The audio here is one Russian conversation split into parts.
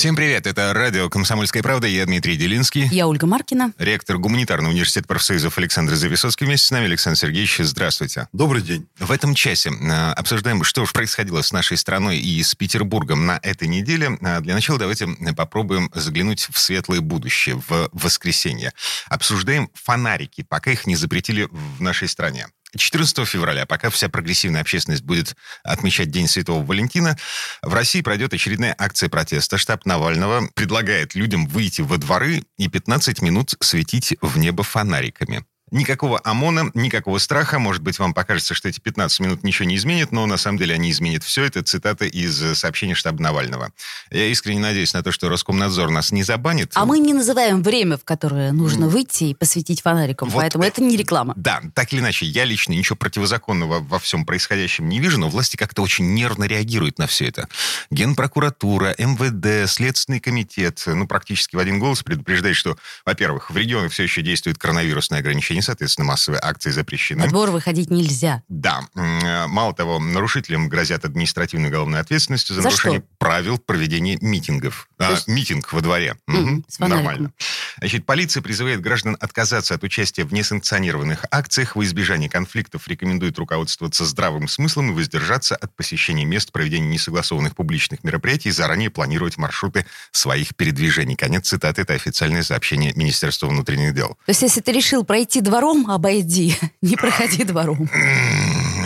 Всем привет, это радио «Комсомольская правда», я Дмитрий Делинский. Я Ольга Маркина. Ректор Гуманитарного университета профсоюзов Александр Зависоцкий. Вместе с нами Александр Сергеевич, здравствуйте. Добрый день. В этом часе э, обсуждаем, что же происходило с нашей страной и с Петербургом на этой неделе. Э, для начала давайте попробуем заглянуть в светлое будущее, в воскресенье. Обсуждаем фонарики, пока их не запретили в нашей стране. 14 февраля, пока вся прогрессивная общественность будет отмечать День Святого Валентина, в России пройдет очередная акция протеста. Штаб Навального предлагает людям выйти во дворы и 15 минут светить в небо фонариками. Никакого ОМОНа, никакого страха. Может быть, вам покажется, что эти 15 минут ничего не изменят, но на самом деле они изменят все. Это цитата из э, сообщения штаба Навального. Я искренне надеюсь на то, что Роскомнадзор нас не забанит. А мы не называем время, в которое нужно выйти и посветить фонариком, вот поэтому это не реклама. Да, так или иначе, я лично ничего противозаконного во всем происходящем не вижу, но власти как-то очень нервно реагируют на все это. Генпрокуратура, МВД, Следственный комитет, ну, практически в один голос предупреждает, что, во-первых, в регионах все еще действует коронавирусное ограничение ограничений, соответственно, массовые акции запрещены. Во двор выходить нельзя. Да. Э, мало того, нарушителям грозят административной уголовной ответственностью за, за нарушение что? правил проведения митингов. А, есть... Митинг во дворе. Угу, Нормально. Значит, полиция призывает граждан отказаться от участия в несанкционированных акциях. Во избежание конфликтов рекомендует руководствоваться здравым смыслом и воздержаться от посещения мест проведения несогласованных публичных мероприятий, заранее планировать маршруты своих передвижений. Конец цитаты. Это официальное сообщение Министерства внутренних дел. То есть, если ты решил пройти двором, обойди. Не проходи двором.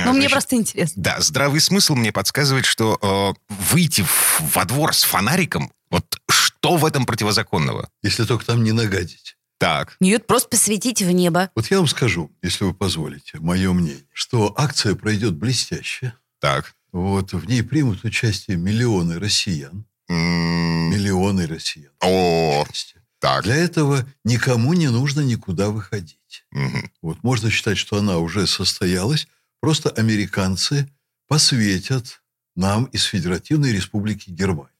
Ну, мне просто интересно. Да, здравый смысл мне подсказывает, что э, выйти во двор с фонариком, вот что в этом противозаконного? Если только там не нагадить. Так. Нет, просто посветить в небо. Вот я вам скажу, если вы позволите, мое мнение, что акция пройдет блестяще. Так. Вот в ней примут участие миллионы россиян. Mm. Миллионы россиян. О, так. Для этого никому не нужно никуда выходить. Угу. Вот можно считать, что она уже состоялась. Просто американцы посветят нам из Федеративной Республики Германия.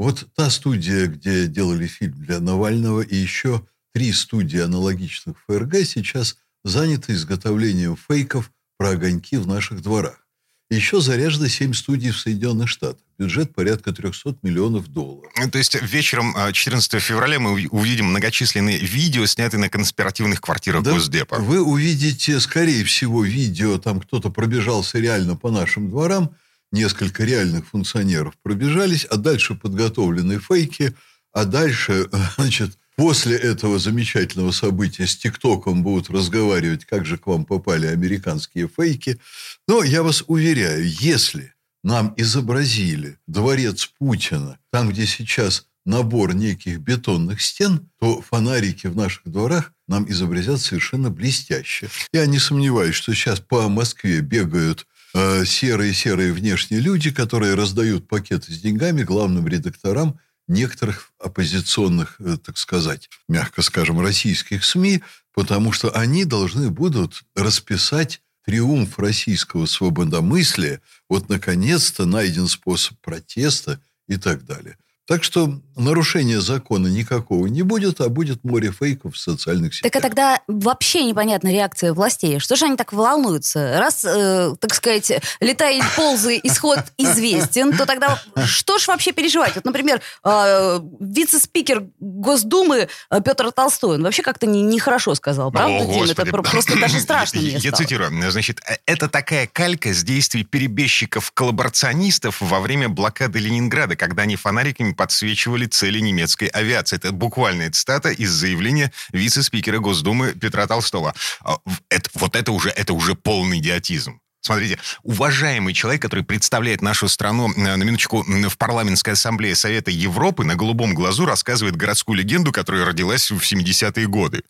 Вот та студия, где делали фильм для Навального, и еще три студии аналогичных ФРГ сейчас заняты изготовлением фейков про огоньки в наших дворах. Еще заряжено 7 студий в Соединенных Штатах. Бюджет порядка 300 миллионов долларов. То есть вечером 14 а, февраля мы увидим многочисленные видео, снятые на конспиративных квартирах да, Госдепа. Вы увидите, скорее всего, видео, там кто-то пробежался реально по нашим дворам, несколько реальных функционеров пробежались, а дальше подготовлены фейки, а дальше, значит, После этого замечательного события с ТикТоком будут разговаривать, как же к вам попали американские фейки. Но я вас уверяю, если нам изобразили дворец Путина, там, где сейчас набор неких бетонных стен, то фонарики в наших дворах нам изобразят совершенно блестяще. Я не сомневаюсь, что сейчас по Москве бегают серые-серые э, внешние люди, которые раздают пакеты с деньгами главным редакторам некоторых оппозиционных, э, так сказать, мягко скажем, российских СМИ, потому что они должны будут расписать триумф российского свободомыслия. Вот, наконец-то, найден способ протеста и так далее. Так что нарушения закона никакого не будет, а будет море фейков в социальных сетях. Так а тогда вообще непонятна реакция властей. Что же они так волнуются? Раз, э, так сказать, летает ползы, исход известен, то тогда что ж вообще переживать? Вот, например, э, вице-спикер Госдумы э, Петр Толстой, он вообще как-то нехорошо не сказал, правда, О, Дим? Это просто даже страшно мне Я цитирую. Значит, «Э, это такая калька с действий перебежчиков-коллаборационистов во время блокады Ленинграда, когда они фонариками подсвечивали цели немецкой авиации. Это буквальная цитата из заявления вице-спикера Госдумы Петра Толстого. А, это, вот это уже, это уже полный идиотизм. Смотрите, уважаемый человек, который представляет нашу страну, э, на минуточку, в парламентской ассамблее Совета Европы, на голубом глазу рассказывает городскую легенду, которая родилась в 70-е годы.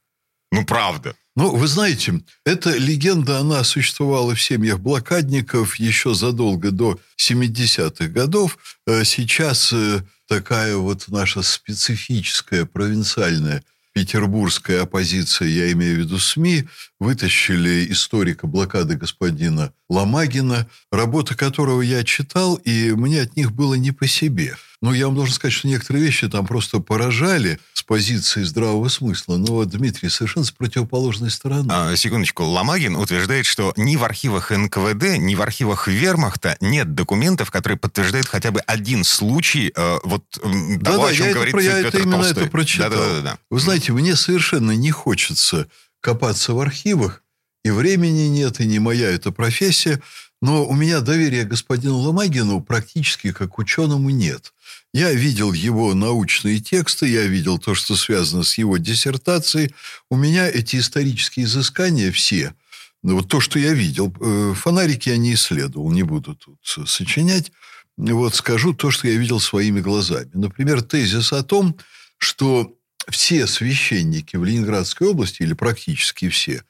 Ну, правда. Ну, вы знаете, эта легенда, она существовала в семьях блокадников еще задолго до 70-х годов. Э, сейчас э, такая вот наша специфическая провинциальная петербургская оппозиция, я имею в виду СМИ, вытащили историка блокады господина Ломагина, работы которого я читал, и мне от них было не по себе. Но я вам должен сказать, что некоторые вещи там просто поражали с позиции здравого смысла. Но вот Дмитрий совершенно с противоположной стороны. А, секундочку. Ломагин утверждает, что ни в архивах НКВД, ни в архивах Вермахта нет документов, которые подтверждают хотя бы один случай э, вот м, Да, того, да, о чем я, говорит это, я Петр это именно это прочитал. Да, да, да, да. Вы знаете, мне совершенно не хочется копаться в архивах, и времени нет, и не моя эта профессия, но у меня доверия господину Ломагину практически как ученому нет. Я видел его научные тексты, я видел то, что связано с его диссертацией. У меня эти исторические изыскания все, ну, вот то, что я видел, э, фонарики я не исследовал, не буду тут сочинять. Вот скажу то, что я видел своими глазами. Например, тезис о том, что все священники в Ленинградской области, или практически все,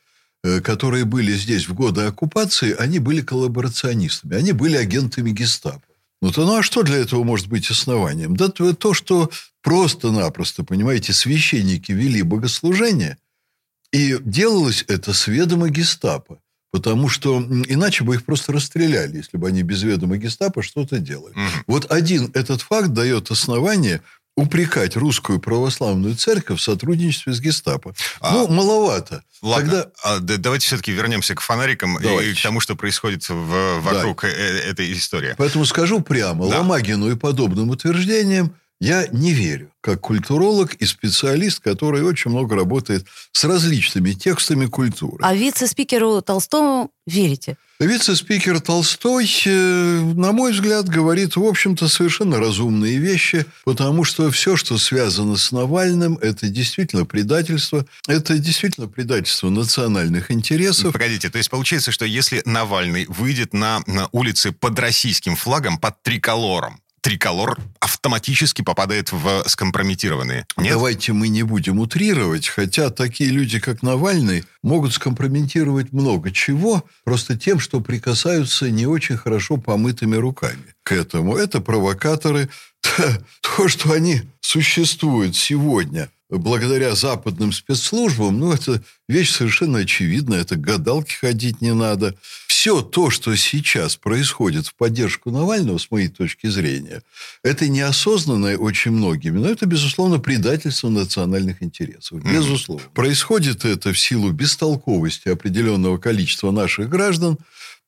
которые были здесь в годы оккупации, они были коллаборационистами, они были агентами гестапо. Ну, то, ну а что для этого может быть основанием? Да то, то, что просто-напросто, понимаете, священники вели богослужение, и делалось это с ведома гестапо. Потому что иначе бы их просто расстреляли, если бы они без ведома гестапо что-то делали. Мгм. Вот один этот факт дает основание упрекать русскую православную церковь в сотрудничестве с гестапо. А, ну, маловато. Ладно, Тогда а, да- давайте все-таки вернемся к фонарикам и Давайте. к тому, что происходит в- вокруг э- э- этой истории. Поэтому скажу прямо, Да. Ломагину и подобным утверждениям я не верю, как культуролог и специалист, который очень много работает с различными текстами культуры. А вице-спикеру Толстому верите? Вице-спикер Толстой, э, на мой взгляд, говорит, в общем-то, совершенно разумные вещи, потому что все, что связано с Навальным, это действительно предательство, это действительно предательство национальных интересов. Погодите, то есть получается, что если Навальный выйдет на, на улицы под российским флагом, под триколором, триколор автоматически попадает в скомпрометированные. Нет? Давайте мы не будем утрировать, хотя такие люди, как Навальный, могут скомпрометировать много чего, просто тем, что прикасаются не очень хорошо помытыми руками к этому. Это провокаторы. То, что они существуют сегодня благодаря западным спецслужбам, ну, это вещь совершенно очевидная, это к гадалке ходить не надо. Все то, что сейчас происходит в поддержку Навального, с моей точки зрения, это неосознанное очень многими, но это, безусловно, предательство национальных интересов. Безусловно. Происходит это в силу бестолковости определенного количества наших граждан.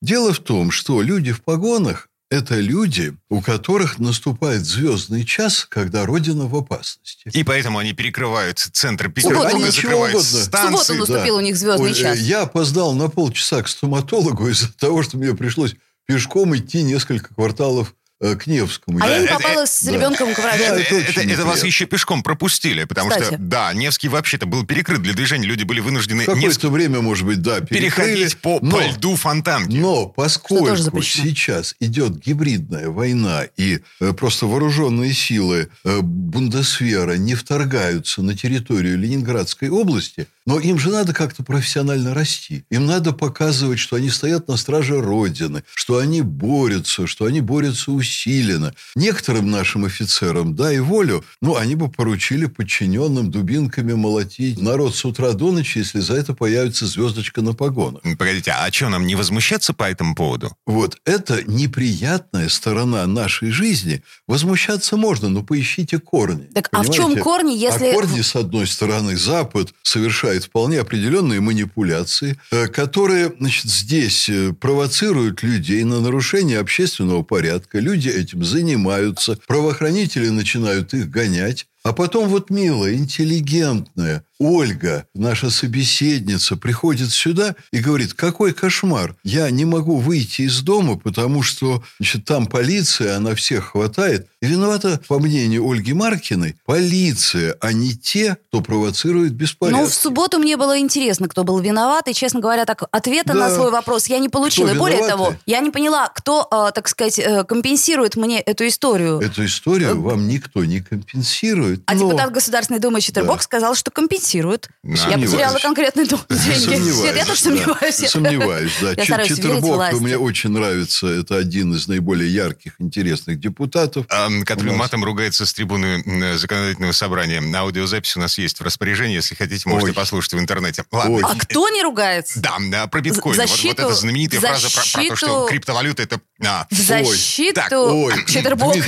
Дело в том, что люди в погонах это люди, у которых наступает звездный час, когда Родина в опасности. И поэтому они перекрывают центр. Петербурга, закрывают угодно. В станции. субботу наступил у них звездный Ой, час. Я опоздал на полчаса к стоматологу из-за того, что мне пришлось пешком идти несколько кварталов к Невскому. А я не это- попала с да. ребенком к врачу. Да, Это, это это- это вас еще пешком пропустили, потому что, Кстати. да, Невский вообще-то был перекрыт для движения, люди были вынуждены какое-то несколько время, может быть, да, переходить по, но, по льду фонтанки. но Что поскольку сейчас идет гибридная война, и э, просто вооруженные силы э, Бундесвера не вторгаются на территорию Ленинградской области, но им же надо как-то профессионально расти. Им надо показывать, что они стоят на страже Родины, что они борются, что они борются усиленно. Некоторым нашим офицерам, дай волю, ну, они бы поручили подчиненным дубинками молотить народ с утра до ночи, если за это появится звездочка на погонах. Погодите, а что, нам не возмущаться по этому поводу? Вот это неприятная сторона нашей жизни. Возмущаться можно, но поищите корни. Так а в чем Понимаете? корни, если... А корни, с одной стороны, Запад совершает вполне определенные манипуляции, э, которые значит, здесь э, провоцируют людей на нарушение общественного порядка. Люди этим занимаются. Правоохранители начинают их гонять. А потом вот милая, интеллигентная Ольга, наша собеседница, приходит сюда и говорит, какой кошмар, я не могу выйти из дома, потому что значит, там полиция, она всех хватает. И виновата, по мнению Ольги Маркиной, полиция, а не те, кто провоцирует беспорядки. Ну, в субботу мне было интересно, кто был виноват, и, честно говоря, так ответа Да. на свой вопрос я не получила. Кто и более виноваты? того, я не поняла, кто, э, так сказать, э, компенсирует мне эту историю. Эту историю вам никто не компенсирует. Делают. А но- депутат Государственной Думы Четербок Да. сказал, что компенсирует. Я потеряла конкретные деньги. Сомневаюсь. Нет, я тоже сомневаюсь. Сомневаюсь, да. Четербок мне очень нравится. Это один из наиболее ярких, интересных депутатов. Ам, который матом ругается с трибуны м, законодательного собрания. Аудиозапись у нас есть в распоряжении. Если хотите, можете послушать в интернете. А кто не ругается? Да, про биткоин. Вот- эта знаменитая фраза про, то, что защиту- криптовалюта это... а, В защиту Четербока.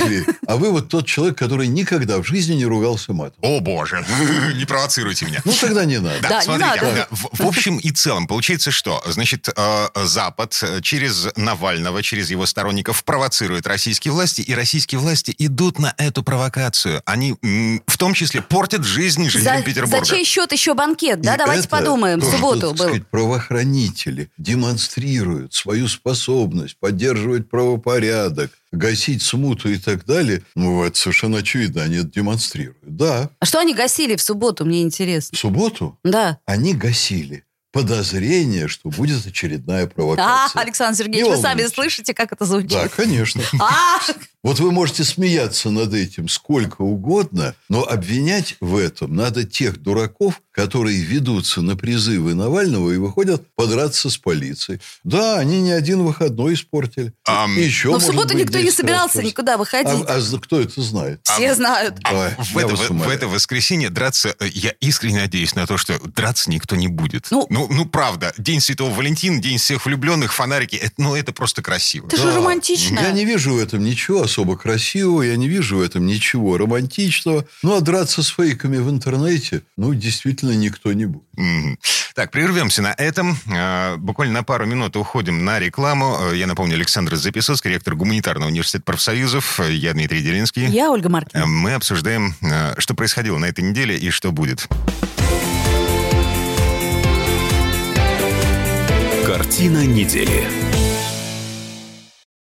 А вы вот тот человек, который никогда в жизни не ругался матом. О, боже, не провоцируйте меня. Ну, тогда не надо. Да, Да, не смотрите, надо. да, в, в общем и целом получается что? Значит, э, Запад э, через Навального, через его сторонников провоцирует российские власти, и российские власти идут на эту провокацию. Они м, в том числе портят жизнь жителям За, Петербурга. за чей счет еще банкет? Да, И давайте это подумаем. В то, что, субботу так был. сказать, правоохранители демонстрируют свою способность поддерживать правопорядок, гасить смуту и так далее. Ну, это совершенно очевидно, они это демонстрируют. Да, А что они гасили в субботу, мне интересно. в субботу Да. они гасили подозрение, что будет очередная А, провокация. Александр Сергеевич, вы сами слышите, как это звучит? Да, конечно. А, Вот вы можете смеяться над этим сколько угодно, но обвинять в этом надо тех дураков, которые ведутся на призывы Навального и выходят подраться с полицией. Да, они не один выходной испортили. И еще, но в субботу быть, никто не 10 собирался раз. никуда выходить. А, а кто это знает? Все знают. А в, это, в- в это воскресенье драться, э, я искренне надеюсь на то, что драться никто не будет. Ну- ну, ну, правда, День Святого Валентина, День всех влюбленных, фонарики, это, ну, это просто красиво. Это же романтично. Я не вижу в этом ничего особо красивого, я не вижу в этом ничего романтичного. Ну, а драться с фейками в интернете, ну, действительно никто не будет. Мгм. Так, прервемся на этом. Э, Буквально на пару минут уходим на рекламу. Э, Я напомню, Александр Записоцкий, ректор Гуманитарного университета профсоюзов. Э, Я Дмитрий Делинский. Я Ольга Маркина. Мы обсуждаем, что происходило на этой неделе и что будет. Картина недели.